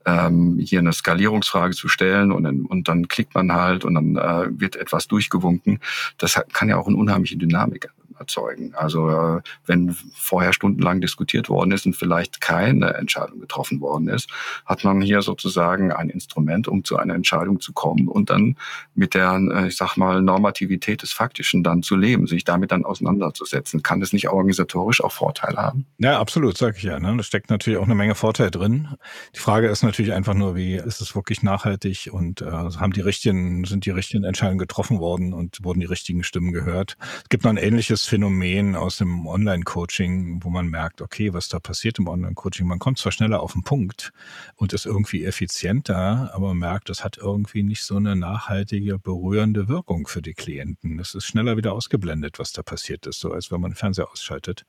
ähm, hier eine Skalierungsfrage zu stellen und, und dann klickt man halt und dann äh, wird etwas durchgewunken. Das kann ja auch eine unheimliche Dynamik erzeugen. Also äh, wenn vorher stundenlang diskutiert worden ist und vielleicht keine Entscheidung getroffen worden ist, hat man hier sozusagen ein Instrument, um zu einer Entscheidung zu kommen und dann mit der, äh, ich sag mal, Normativität des Faktischen dann zu leben, sich damit dann auseinanderzusetzen. Kann das nicht organisatorisch auch Vorteile haben? Ja, absolut, sage ich ja. Ne? Da steckt natürlich auch eine Menge Vorteil drin. Die Frage ist natürlich einfach nur, wie ist es wirklich nachhaltig und äh, haben die richtigen, sind die richtigen Entscheidungen getroffen worden und wurden die richtigen Stimmen gehört? Es gibt noch ein ähnliches Phänomen aus dem Online-Coaching, wo man merkt, okay, was da passiert im Online-Coaching. Man kommt zwar schneller auf den Punkt und ist irgendwie effizienter, aber man merkt, das hat irgendwie nicht so eine nachhaltige, berührende Wirkung für die Klienten. Es ist schneller wieder ausgeblendet, was da passiert ist, so als wenn man den Fernseher ausschaltet.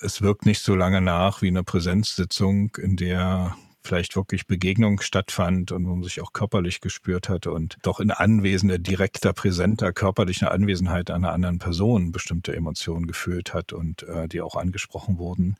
Es wirkt nicht so lange nach wie eine Präsenzsitzung, in der vielleicht wirklich Begegnung stattfand und wo man sich auch körperlich gespürt hat und doch in anwesender, direkter, präsenter körperlicher Anwesenheit einer anderen Person bestimmte Emotionen gefühlt hat und äh, die auch angesprochen wurden.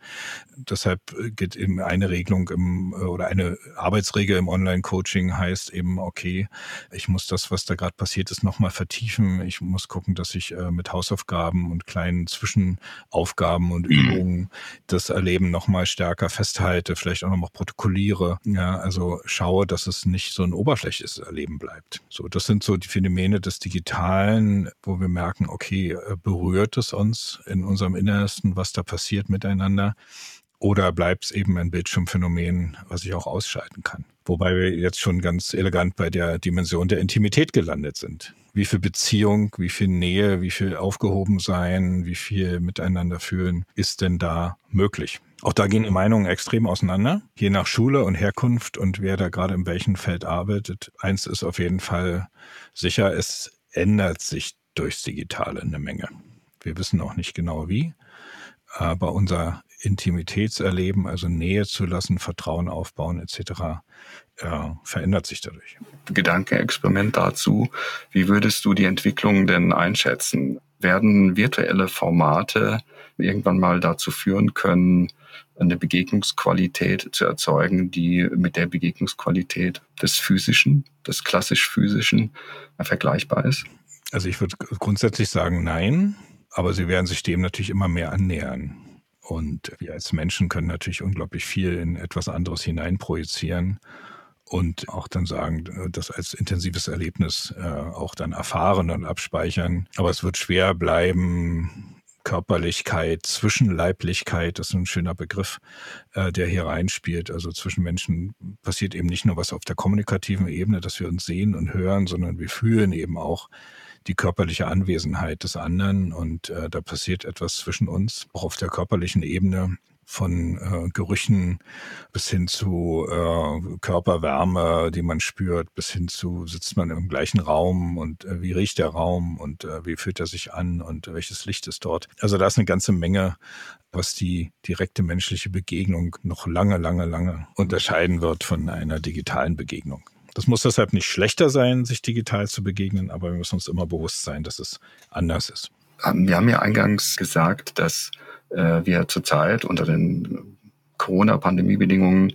Deshalb geht eben eine Regelung im, oder eine Arbeitsregel im Online-Coaching heißt eben, okay, ich muss das, was da gerade passiert ist, nochmal vertiefen. Ich muss gucken, dass ich äh, mit Hausaufgaben und kleinen Zwischenaufgaben und Übungen das Erleben nochmal stärker festhalte, vielleicht auch nochmal protokolliere reflektiere, ja, also schaue, dass es nicht so ein oberflächliches Erleben bleibt. So, das sind so die Phänomene des Digitalen, wo wir merken, okay, äh, berührt es uns in unserem Innersten, was da passiert miteinander. Oder bleibt es eben ein Bildschirmphänomen, was ich auch ausschalten kann? Wobei wir jetzt schon ganz elegant bei der Dimension der Intimität gelandet sind. Wie viel Beziehung, wie viel Nähe, wie viel Aufgehobensein, wie viel miteinander fühlen ist denn da möglich? Auch da gehen die Meinungen extrem auseinander, je nach Schule und Herkunft und wer da gerade in welchem Feld arbeitet. Eins ist auf jeden Fall sicher, es ändert sich durchs Digitale eine Menge. Wir wissen auch nicht genau wie, aber unser Intimitätserleben, also Nähe zu lassen, Vertrauen aufbauen etc., äh, verändert sich dadurch. Gedankenexperiment dazu. Wie würdest du die Entwicklung denn einschätzen? Werden virtuelle Formate irgendwann mal dazu führen können, eine Begegnungsqualität zu erzeugen, die mit der Begegnungsqualität des Physischen, des klassisch Physischen vergleichbar ist? Also ich würde grundsätzlich sagen, nein, aber sie werden sich dem natürlich immer mehr annähern. Und wir als Menschen können natürlich unglaublich viel in etwas anderes hineinprojizieren und auch dann sagen, das als intensives Erlebnis äh, auch dann erfahren und abspeichern. Aber es wird schwer bleiben, Körperlichkeit, Zwischenleiblichkeit, das ist ein schöner Begriff, äh, der hier reinspielt. Also zwischen Menschen passiert eben nicht nur was auf der kommunikativen Ebene, dass wir uns sehen und hören, sondern wir fühlen eben auch die körperliche Anwesenheit des anderen und äh, da passiert etwas zwischen uns, auch auf der körperlichen Ebene von äh, Gerüchen bis hin zu äh, Körperwärme, die man spürt, bis hin zu sitzt man im gleichen Raum und äh, wie riecht der Raum und äh, wie fühlt er sich an und welches Licht ist dort. Also da ist eine ganze Menge, was die direkte menschliche Begegnung noch lange, lange, lange unterscheiden wird von einer digitalen Begegnung. Das muss deshalb nicht schlechter sein, sich digital zu begegnen, aber wir müssen uns immer bewusst sein, dass es anders ist. Ähm, wir haben ja eingangs gesagt, dass äh, wir zurzeit unter den Corona-Pandemie-Bedingungen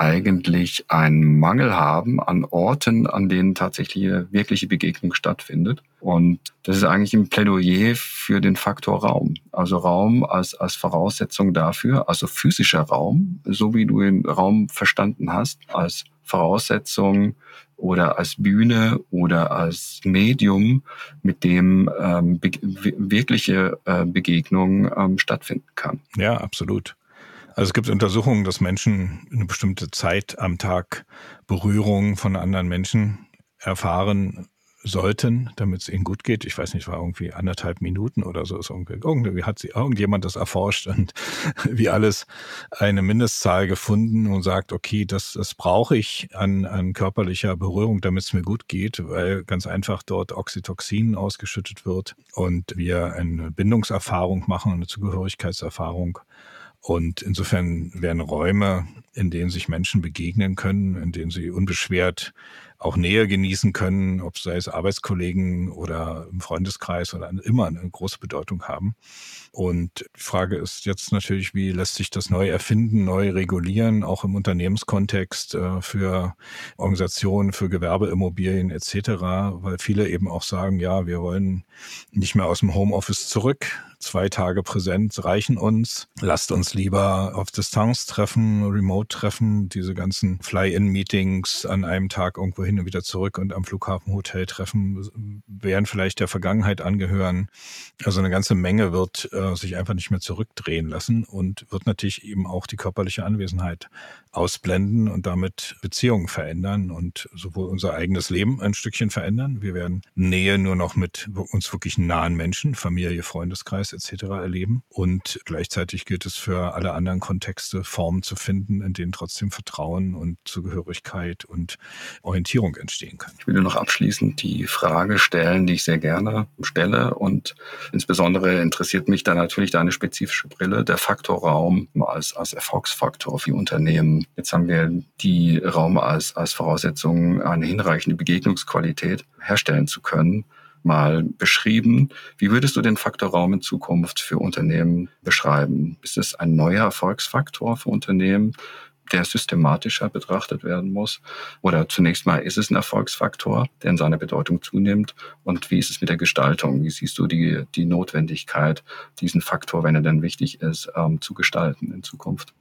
eigentlich einen Mangel haben an Orten, an denen tatsächlich wirkliche Begegnung stattfindet. Und das ist eigentlich ein Plädoyer für den Faktor Raum. Also Raum als, als Voraussetzung dafür, also physischer Raum, so wie du den Raum verstanden hast, als Voraussetzung oder als Bühne oder als Medium, mit dem ähm, be wirkliche äh, Begegnung ähm, stattfinden kann. Ja, absolut. Also es gibt Untersuchungen, dass Menschen eine bestimmte Zeit am Tag Berührung von anderen Menschen erfahren sollten, damit es ihnen gut geht. Ich weiß nicht, war irgendwie anderthalb Minuten oder so. irgendwie hat sie irgendjemand das erforscht und wie alles eine Mindestzahl gefunden und sagt, okay, das, das brauche ich an, an körperlicher Berührung, damit es mir gut geht, weil ganz einfach dort Oxytocin ausgeschüttet wird und wir eine Bindungserfahrung machen, eine Zugehörigkeitserfahrung. Und insofern werden Räume, in denen sich Menschen begegnen können, in denen sie unbeschwert auch Nähe genießen können, ob sei es Arbeitskollegen oder im Freundeskreis oder immer eine große Bedeutung haben. Und die Frage ist jetzt natürlich, wie lässt sich das neu erfinden, neu regulieren, auch im Unternehmenskontext äh, für Organisationen, für Gewerbeimmobilien etc., weil viele eben auch sagen, ja, wir wollen nicht mehr aus dem Homeoffice zurück. Zwei Tage Präsenz reichen uns. Lasst uns lieber auf Distanz treffen, remote treffen, diese ganzen Fly-in-Meetings an einem Tag irgendwo hin und wieder zurück und am Flughafenhotel treffen, werden vielleicht der Vergangenheit angehören. Also eine ganze Menge wird äh, sich einfach nicht mehr zurückdrehen lassen und wird natürlich eben auch die körperliche Anwesenheit ausblenden und damit Beziehungen verändern und sowohl unser eigenes Leben ein Stückchen verändern. Wir werden Nähe nur noch mit uns wirklich nahen Menschen, Familie, Freundeskreis etc. erleben. Und gleichzeitig gilt es für alle anderen Kontexte, Formen zu finden, in denen trotzdem Vertrauen und Zugehörigkeit und Orientierung entstehen kann. Ich will noch abschließend die Frage stellen, die ich sehr gerne stelle und insbesondere interessiert mich da natürlich deine spezifische Brille, der Faktor Raum als, als Erfolgsfaktor für Unternehmen Jetzt haben wir die Raum als, als Voraussetzung, eine hinreichende Begegnungsqualität herstellen zu können, mal beschrieben. Wie würdest du den Faktor Raum in Zukunft für Unternehmen beschreiben? Ist es ein neuer Erfolgsfaktor für Unternehmen? Der systematischer betrachtet werden muss? Oder zunächst mal, ist es ein Erfolgsfaktor, der in seiner Bedeutung zunimmt? Und wie ist es mit der Gestaltung? Wie siehst du die, die Notwendigkeit, diesen Faktor, wenn er denn wichtig ist, ähm, zu gestalten in Zukunft?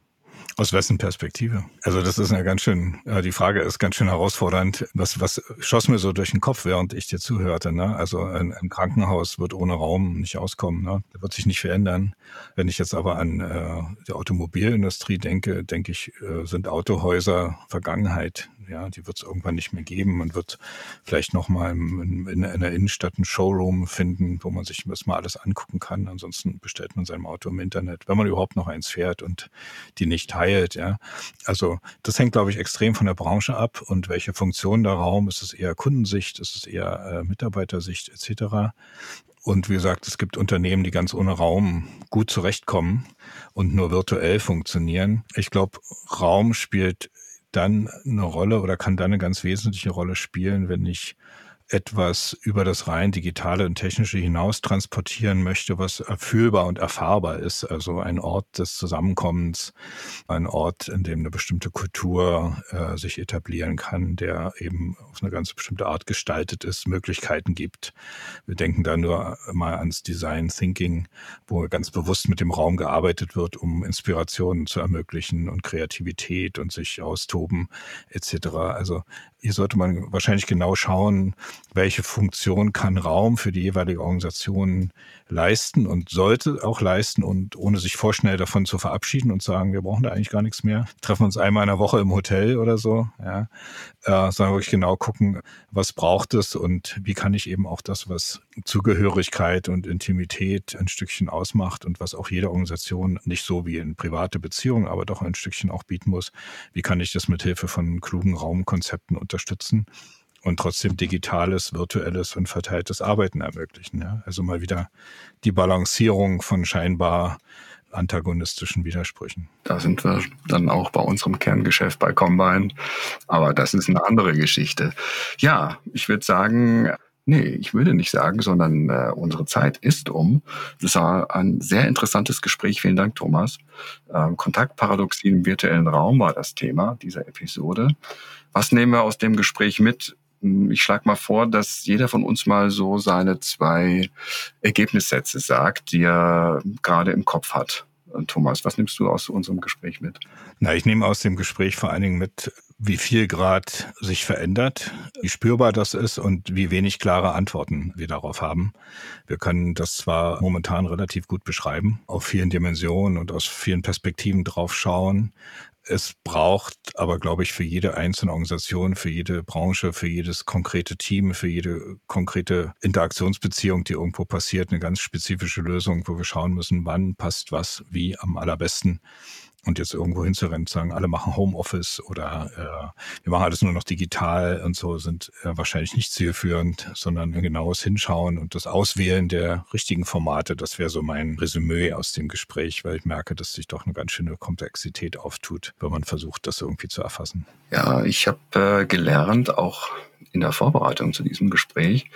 Aus wessen Perspektive? Also das ist eine ganz schön, ja, die Frage ist ganz schön herausfordernd. Was, was schoss mir so durch den Kopf, während ich dir zuhörte? Ne? Also ein, ein Krankenhaus wird ohne Raum nicht auskommen. Ne? Das wird sich nicht verändern. Wenn ich jetzt aber an äh, die Automobilindustrie denke, denke ich, äh, sind Autohäuser Vergangenheit. Ja, die wird es irgendwann nicht mehr geben. Man wird vielleicht noch mal in, in, in der Innenstadt ein Showroom finden, wo man sich das mal alles angucken kann. Ansonsten bestellt man sein Auto im Internet, wenn man überhaupt noch eins fährt und die nicht teilt. Ja, also das hängt, glaube ich, extrem von der Branche ab und welche Funktion der Raum ist es eher Kundensicht, ist es eher äh, Mitarbeitersicht etc. Und wie gesagt, es gibt Unternehmen, die ganz ohne Raum gut zurechtkommen und nur virtuell funktionieren. Ich glaube, Raum spielt dann eine Rolle oder kann dann eine ganz wesentliche Rolle spielen, wenn ich etwas über das rein digitale und technische hinaus transportieren möchte, was erfüllbar und erfahrbar ist. Also ein Ort des Zusammenkommens, ein Ort, in dem eine bestimmte Kultur äh, sich etablieren kann, der eben auf eine ganz bestimmte Art gestaltet ist, Möglichkeiten gibt. Wir denken da nur mal ans Design Thinking, wo ganz bewusst mit dem Raum gearbeitet wird, um Inspirationen zu ermöglichen und Kreativität und sich austoben etc. Also hier sollte man wahrscheinlich genau schauen, welche Funktion kann Raum für die jeweilige Organisation leisten und sollte auch leisten und ohne sich vorschnell davon zu verabschieden und sagen, wir brauchen da eigentlich gar nichts mehr, treffen uns einmal in der Woche im Hotel oder so, ja, äh, sondern wirklich genau gucken, was braucht es und wie kann ich eben auch das, was Zugehörigkeit und Intimität ein Stückchen ausmacht und was auch jede Organisation nicht so wie in private Beziehungen, aber doch ein Stückchen auch bieten muss, wie kann ich das mit Hilfe von klugen Raumkonzepten unterstützen? Und trotzdem digitales, virtuelles und verteiltes Arbeiten ermöglichen. Ja? Also mal wieder die Balancierung von scheinbar antagonistischen Widersprüchen. Da sind wir dann auch bei unserem Kerngeschäft bei Combine. Aber das ist eine andere Geschichte. Ja, ich würde sagen, nee, ich würde nicht sagen, sondern äh, unsere Zeit ist um. Das war ein sehr interessantes Gespräch. Vielen Dank, Thomas. Ähm, Kontaktparadoxie im virtuellen Raum war das Thema dieser Episode. Was nehmen wir aus dem Gespräch mit? Hm, ich schlage mal vor, dass jeder von uns mal so seine zwei Ergebnissätze sagt, die er gerade im Kopf hat. Thomas, was nimmst du aus unserem Gespräch mit? Na, ich nehme aus dem Gespräch vor allen Dingen mit, wie viel Grad sich verändert, wie spürbar das ist und wie wenig klare Antworten wir darauf haben. Wir können das zwar momentan relativ gut beschreiben, auf vielen Dimensionen und aus vielen Perspektiven drauf schauen, es braucht aber, glaube ich, für jede einzelne Organisation, für jede Branche, für jedes konkrete Team, für jede konkrete Interaktionsbeziehung, die irgendwo passiert, eine ganz spezifische Lösung, wo wir schauen müssen, wann passt was wie am allerbesten und jetzt irgendwo hinzurennen, sagen, alle machen Homeoffice oder äh, wir machen alles nur noch digital und so, sind äh, wahrscheinlich nicht zielführend, sondern ein genaues Hinschauen und das Auswählen der richtigen Formate, das wäre so mein Resümee aus dem Gespräch, weil ich merke, dass sich doch eine ganz schöne Komplexität auftut, wenn man versucht, das irgendwie zu erfassen. Ja, ich habe äh, gelernt, auch in der Vorbereitung zu diesem Gespräch,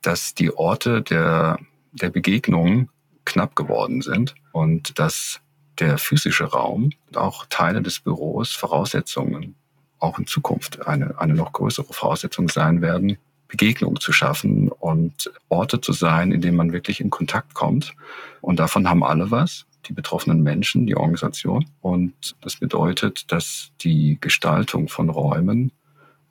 dass die Orte der, der Begegnung knapp geworden sind und dass der physische Raum, auch Teile des Büros, Voraussetzungen auch in Zukunft eine, eine noch größere Voraussetzung sein werden, Begegnungen zu schaffen und Orte zu sein, in denen man wirklich in Kontakt kommt. Und davon haben alle was, die betroffenen Menschen, die Organisation. Und das bedeutet, dass die Gestaltung von Räumen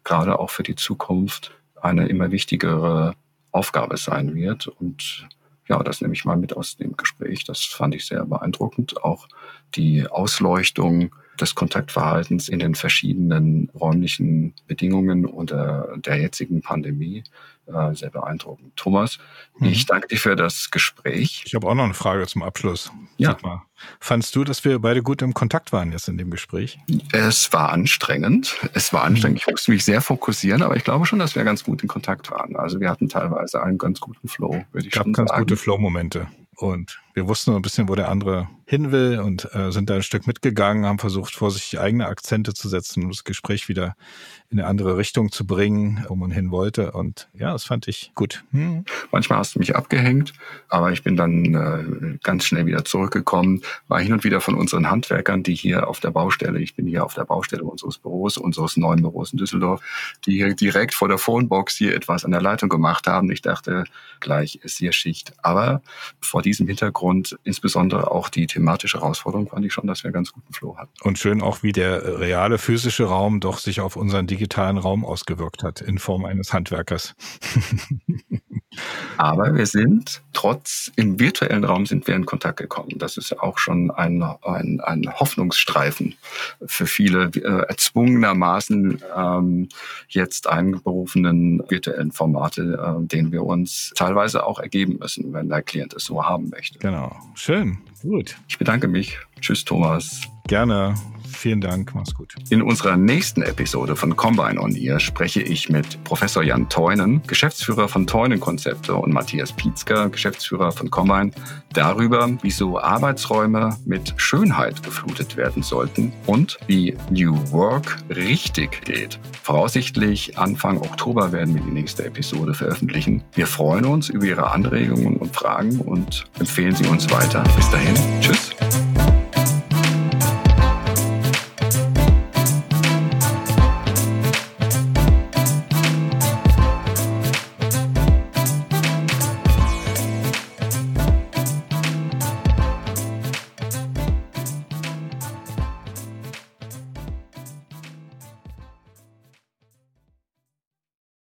gerade auch für die Zukunft eine immer wichtigere Aufgabe sein wird. Und ja, das nehme ich mal mit aus dem Gespräch. Das fand ich sehr beeindruckend. Auch die Ausleuchtung des Kontaktverhaltens in den verschiedenen räumlichen Bedingungen unter der jetzigen Pandemie äh, sehr beeindruckend. Thomas, mhm. ich danke dir für das Gespräch. Ich habe auch noch eine Frage zum Abschluss. Ja. Mal, fandst du, dass wir beide gut im Kontakt waren jetzt in dem Gespräch? Es war anstrengend. Es war anstrengend. Mhm. Ich musste mich sehr fokussieren, aber ich glaube schon, dass wir ganz gut in Kontakt waren. Also wir hatten teilweise einen ganz guten Flow, würde ich Gab schon sagen. ganz gute Flow-Momente. Und wir wussten ein bisschen, wo der andere hin will und äh, sind da ein Stück mitgegangen, haben versucht, vorsichtig eigene Akzente zu setzen, um das Gespräch wieder in eine andere Richtung zu bringen, wo man hin wollte. Und ja, das fand ich gut. Hm. Manchmal hast du mich abgehängt, aber ich bin dann äh, ganz schnell wieder zurückgekommen, war hin und wieder von unseren Handwerkern, die hier auf der Baustelle, ich bin hier auf der Baustelle unseres Büros, unseres neuen Büros in Düsseldorf, die hier direkt vor der Phonebox hier etwas an der Leitung gemacht haben. Ich dachte, gleich ist hier Schicht. Aber vor diesem Hintergrund Und insbesondere auch die thematische Herausforderung fand ich schon, dass wir ganz guten Flow hatten. Und schön auch, wie der reale physische Raum doch sich auf unseren digitalen Raum ausgewirkt hat in Form eines Handwerkers. Aber wir sind trotz im virtuellen Raum sind wir in Kontakt gekommen. Das ist ja auch schon ein, ein, ein Hoffnungsstreifen für viele äh, erzwungenermaßen ähm, jetzt einberufenen virtuellen Formate, äh, denen wir uns teilweise auch ergeben müssen, wenn der Klient es so haben möchte. Genau. Schön. Gut. Ich bedanke mich. Tschüss, Thomas. Gerne. Vielen Dank, mach's gut. In unserer nächsten Episode von Combine on Ear spreche ich mit Professor Jan Teunen, Geschäftsführer von Teunen Konzepte und Matthias Pietzker, Geschäftsführer von Combine, darüber, wieso Arbeitsräume mit Schönheit geflutet werden sollten und wie New Work richtig geht. Voraussichtlich Anfang Oktober werden wir die nächste Episode veröffentlichen. Wir freuen uns über Ihre Anregungen und Fragen und empfehlen Sie uns weiter. Bis dahin, tschüss.